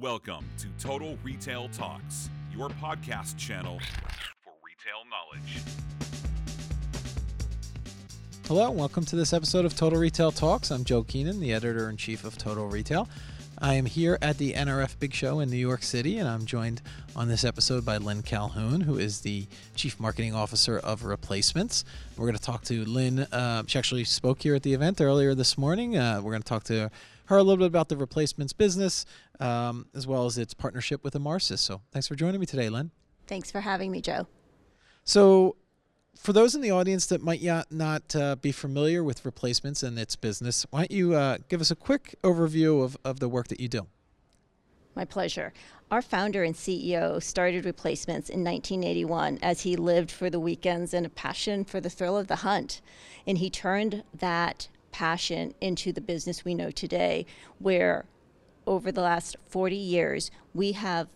Welcome to Total Retail Talks, your podcast channel for retail knowledge. Hello, and welcome to this episode of Total Retail Talks. I'm Joe Keenan, the editor in chief of Total Retail. I am here at the NRF Big Show in New York City, and I'm joined on this episode by Lynn Calhoun, who is the Chief Marketing Officer of Replacements. We're going to talk to Lynn. Uh, she actually spoke here at the event earlier this morning. Uh, we're going to talk to her a little bit about the Replacements business, um, as well as its partnership with Emarsys. So thanks for joining me today, Lynn. Thanks for having me, Joe. So, for those in the audience that might not uh, be familiar with replacements and its business, why don't you uh, give us a quick overview of, of the work that you do? My pleasure. Our founder and CEO started replacements in 1981 as he lived for the weekends and a passion for the thrill of the hunt. And he turned that passion into the business we know today, where over the last 40 years, we have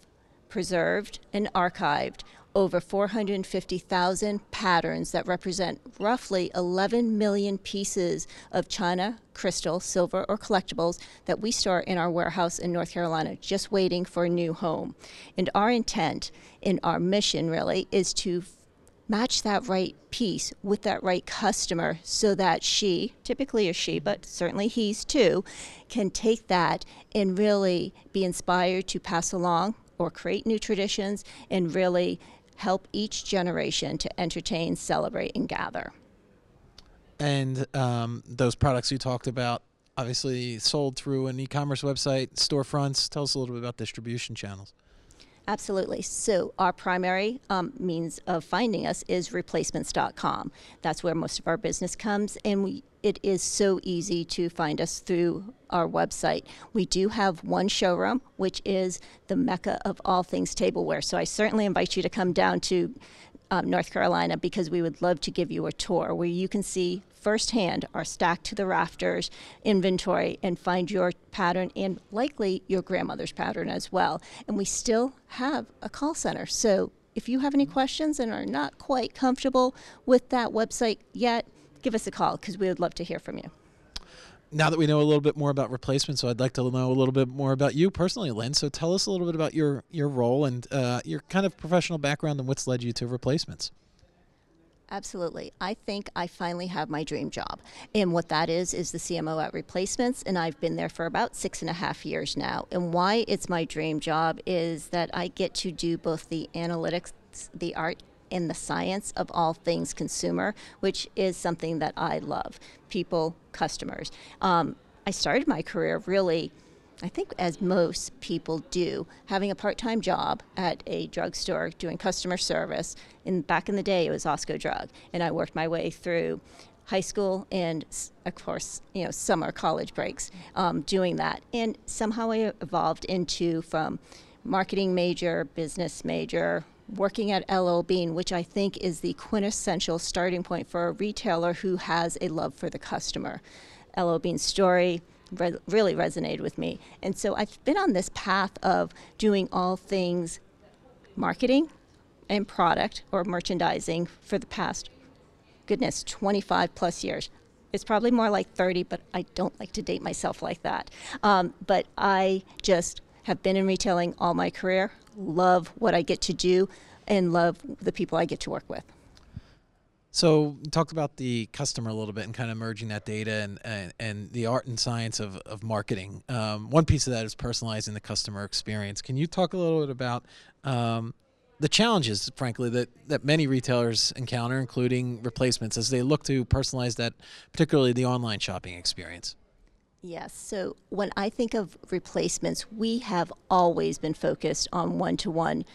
preserved and archived over 450,000 patterns that represent roughly 11 million pieces of china, crystal, silver, or collectibles that we store in our warehouse in North Carolina, just waiting for a new home. And our intent and our mission really is to match that right piece with that right customer so that she, typically a she, but certainly he's too, can take that and really be inspired to pass along or create new traditions and really help each generation to entertain, celebrate, and gather. And um, those products you talked about, obviously sold through an e-commerce website, storefronts. Tell us a little bit about distribution channels. Absolutely. So, our primary um, means of finding us is replacements.com. That's where most of our business comes, and we, it is so easy to find us through our website. We do have one showroom, which is the mecca of all things tableware. So, I certainly invite you to come down to um, North Carolina because we would love to give you a tour where you can see firsthand our stacked to the rafters inventory and find your pattern and likely your grandmother's pattern as well. And we still have a call center. So if you have any questions and are not quite comfortable with that website yet, give us a call because we would love to hear from you now that we know a little bit more about replacement, so I'd like to know a little bit more about you personally, Lynn. So tell us a little bit about your your role and uh, your kind of professional background and what's led you to replacements. Absolutely. I think I finally have my dream job. And what that is, is the CMO at Replacements. And I've been there for about six and a half years now. And why it's my dream job is that I get to do both the analytics, the art, and the science of all things consumer, which is something that I love. People, customers. Um, I started my career really, I think, as most people do, having a part time job at a drugstore doing customer service. And back in the day, it was Osco Drug. And I worked my way through high school and of course you know summer college breaks um, doing that and somehow i evolved into from marketing major business major working at LL Bean, which I think is the quintessential starting point for a retailer who has a love for the customer. LL Bean's story re- really resonated with me. And so I've been on this path of doing all things marketing and product or merchandising for the past, goodness, 25 plus years. It's probably more like 30, but I don't like to date myself like that. Um, but I just have been in retailing all my career, love what I get to do, and love the people I get to work with. So, talk about the customer a little bit and kind of merging that data and, and, and the art and science of, of marketing. Um, one piece of that is personalizing the customer experience. Can you talk a little bit about um, the challenges, frankly, that, that many retailers encounter, including replacements, as they look to personalize that, particularly the online shopping experience? Yes. So when I think of replacements, we have always been focused on one to one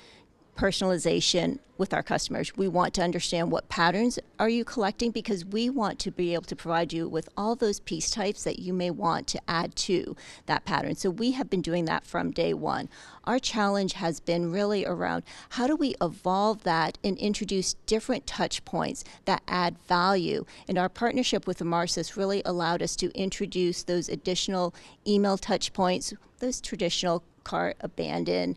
personalization with our customers. We want to understand what patterns are you collecting because we want to be able to provide you with all those piece types that you may want to add to that pattern. So we have been doing that from day one. Our challenge has been really around how do we evolve that and introduce different touch points that add value. And our partnership with Emarsys really allowed us to introduce those additional email touch points, those traditional cart abandon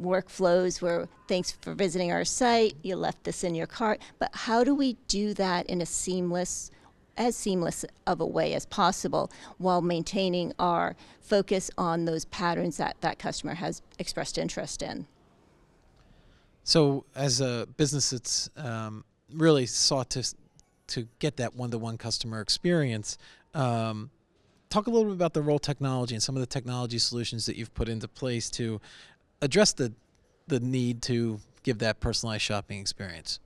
workflows where thanks for visiting our site, you left this in your cart. But how do we do that in a seamless as seamless of a way as possible while maintaining our focus on those patterns that that customer has expressed interest in. So, as a business that's um, really sought to to get that one-to-one customer experience, um, talk a little bit about the role technology and some of the technology solutions that you've put into place to address the the need to give that personalized shopping experience.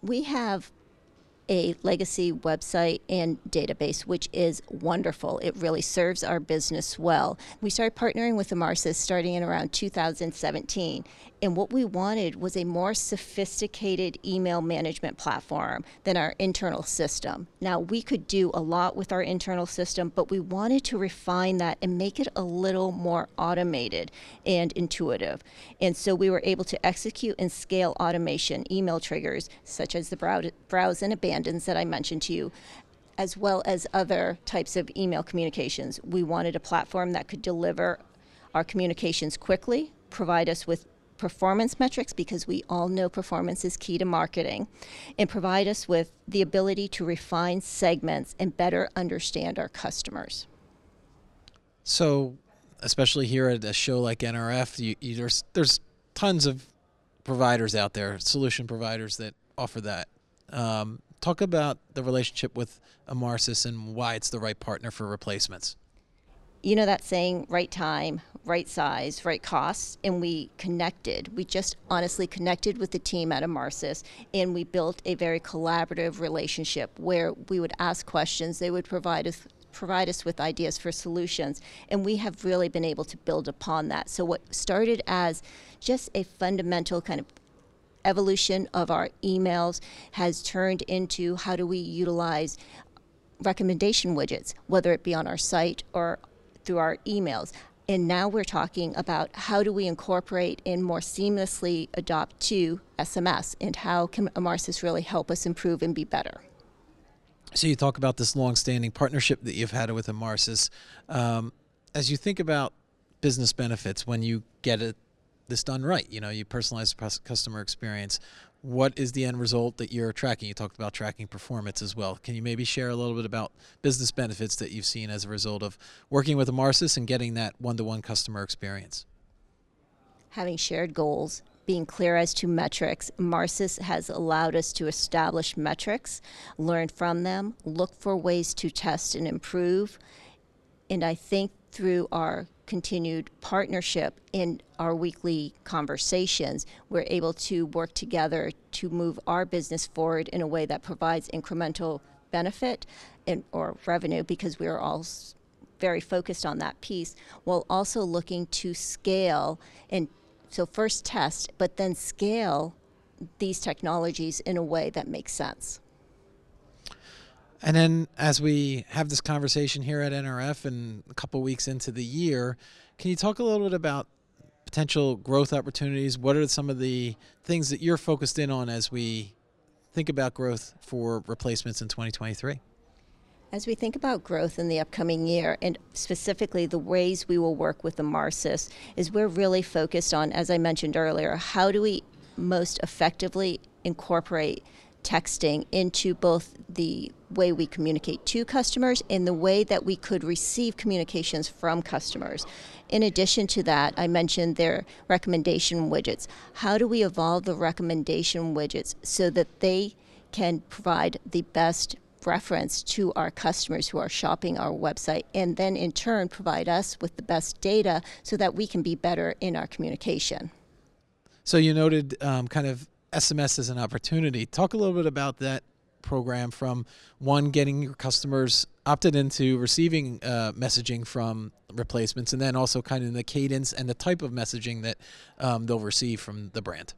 We have a legacy website and database, which is wonderful. It really serves our business well. We started partnering with Emarsys starting in around 2017. And what we wanted was a more sophisticated email management platform than our internal system. Now, we could do a lot with our internal system, but we wanted to refine that and make it a little more automated and intuitive. And so we were able to execute and scale automation email triggers, such as the browse and that I mentioned to you, as well as other types of email communications. We wanted a platform that could deliver our communications quickly, provide us with performance metrics because we all know performance is key to marketing and provide us with the ability to refine segments and better understand our customers. So, especially here at a show like NRF, you, you, there's there's tons of providers out there, solution providers that offer that. Um, talk about the relationship with Emarsys and why it's the right partner for replacements. You know that saying right time right size right costs and we connected. We just honestly connected with the team at Emarsys and we built a very collaborative relationship where we would ask questions. They would provide us provide us with ideas for solutions and we have really been able to build upon that. So what started as just a fundamental kind of evolution of our emails has turned into how do we utilize recommendation widgets, whether it be on our site or through our emails. And now we're talking about how do we incorporate and more seamlessly adopt to SMS and how can Emarsys really help us improve and be better. So you talk about this long-standing partnership that you've had with Emarsys. Um, as you think about business benefits when you get it this done right, you know, you personalize the customer experience what is the end result that you're tracking? You talked about tracking performance as well. Can you maybe share a little bit about business benefits that you've seen as a result of working with Emarsys and getting that one-to-one customer experience? Having shared goals, being clear as to metrics, Emarsys has allowed us to establish metrics, learn from them, look for ways to test and improve. And I think through our continued partnership in our weekly conversations, we're able to work together to move our business forward in a way that provides incremental benefit and, or revenue because we're all very focused on that piece while also looking to scale and so first test but then scale these technologies in a way that makes sense. And then as we have this conversation here at NRF and a couple weeks into the year, can you talk a little bit about potential growth opportunities? What are some of the things that you're focused in on as we think about growth for replacements in 2023? As we think about growth in the upcoming year, and specifically the ways we will work with Emarsys, is we're really focused on, as I mentioned earlier, how do we most effectively incorporate texting into both the way we communicate to customers and the way that we could receive communications from customers. In addition to that, I mentioned their recommendation widgets. How do we evolve the recommendation widgets so that they can provide the best reference to our customers who are shopping our website and then in turn provide us with the best data so that we can be better in our communication? So you noted um, kind of SMS as an opportunity. Talk a little bit about that program from one getting your customers opted into receiving uh, messaging from replacements and then also kind of the cadence and the type of messaging that um, they'll receive from the brand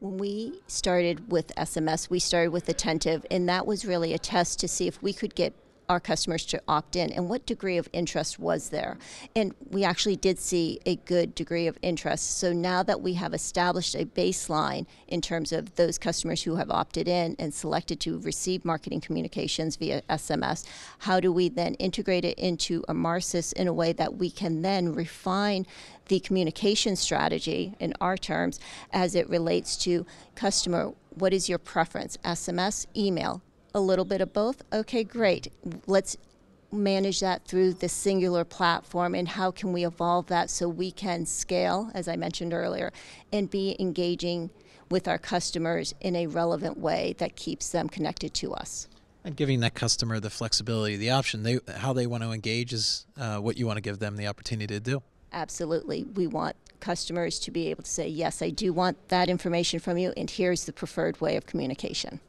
when we started with sms we started with attentive and that was really a test to see if we could get our customers to opt in and what degree of interest was there. And we actually did see a good degree of interest. So now that we have established a baseline in terms of those customers who have opted in and selected to receive marketing communications via SMS, how do we then integrate it into Emarsys in a way that we can then refine the communication strategy in our terms as it relates to customer what is your preference SMS email a little bit of both. Okay, great. Let's manage that through the singular platform and how can we evolve that so we can scale, as I mentioned earlier, and be engaging with our customers in a relevant way that keeps them connected to us. And giving that customer the flexibility, the option, they how they want to engage is uh, what you want to give them the opportunity to do. Absolutely. We want customers to be able to say, yes, I do want that information from you, and here's the preferred way of communication.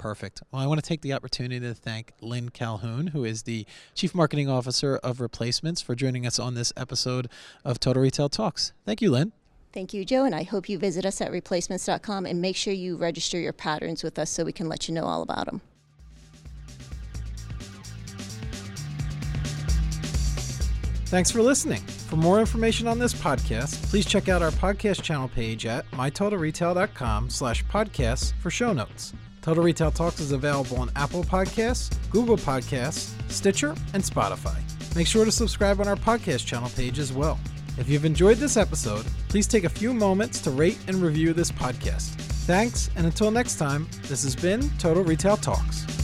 Perfect. Well, I want to take the opportunity to thank Lynn Calhoun, who is the Chief Marketing Officer of Replacements, for joining us on this episode of Total Retail Talks. Thank you, Lynn. Thank you, Joe, and I hope you visit us at replacements.com and make sure you register your patterns with us so we can let you know all about them. Thanks for listening. For more information on this podcast, please check out our podcast channel page at mytotalretail.com slash podcasts for show notes. Total Retail Talks is available on Apple Podcasts, Google Podcasts, Stitcher, and Spotify. Make sure to subscribe on our podcast channel page as well. If you've enjoyed this episode, please take a few moments to rate and review this podcast. Thanks, and until next time, this has been Total Retail Talks.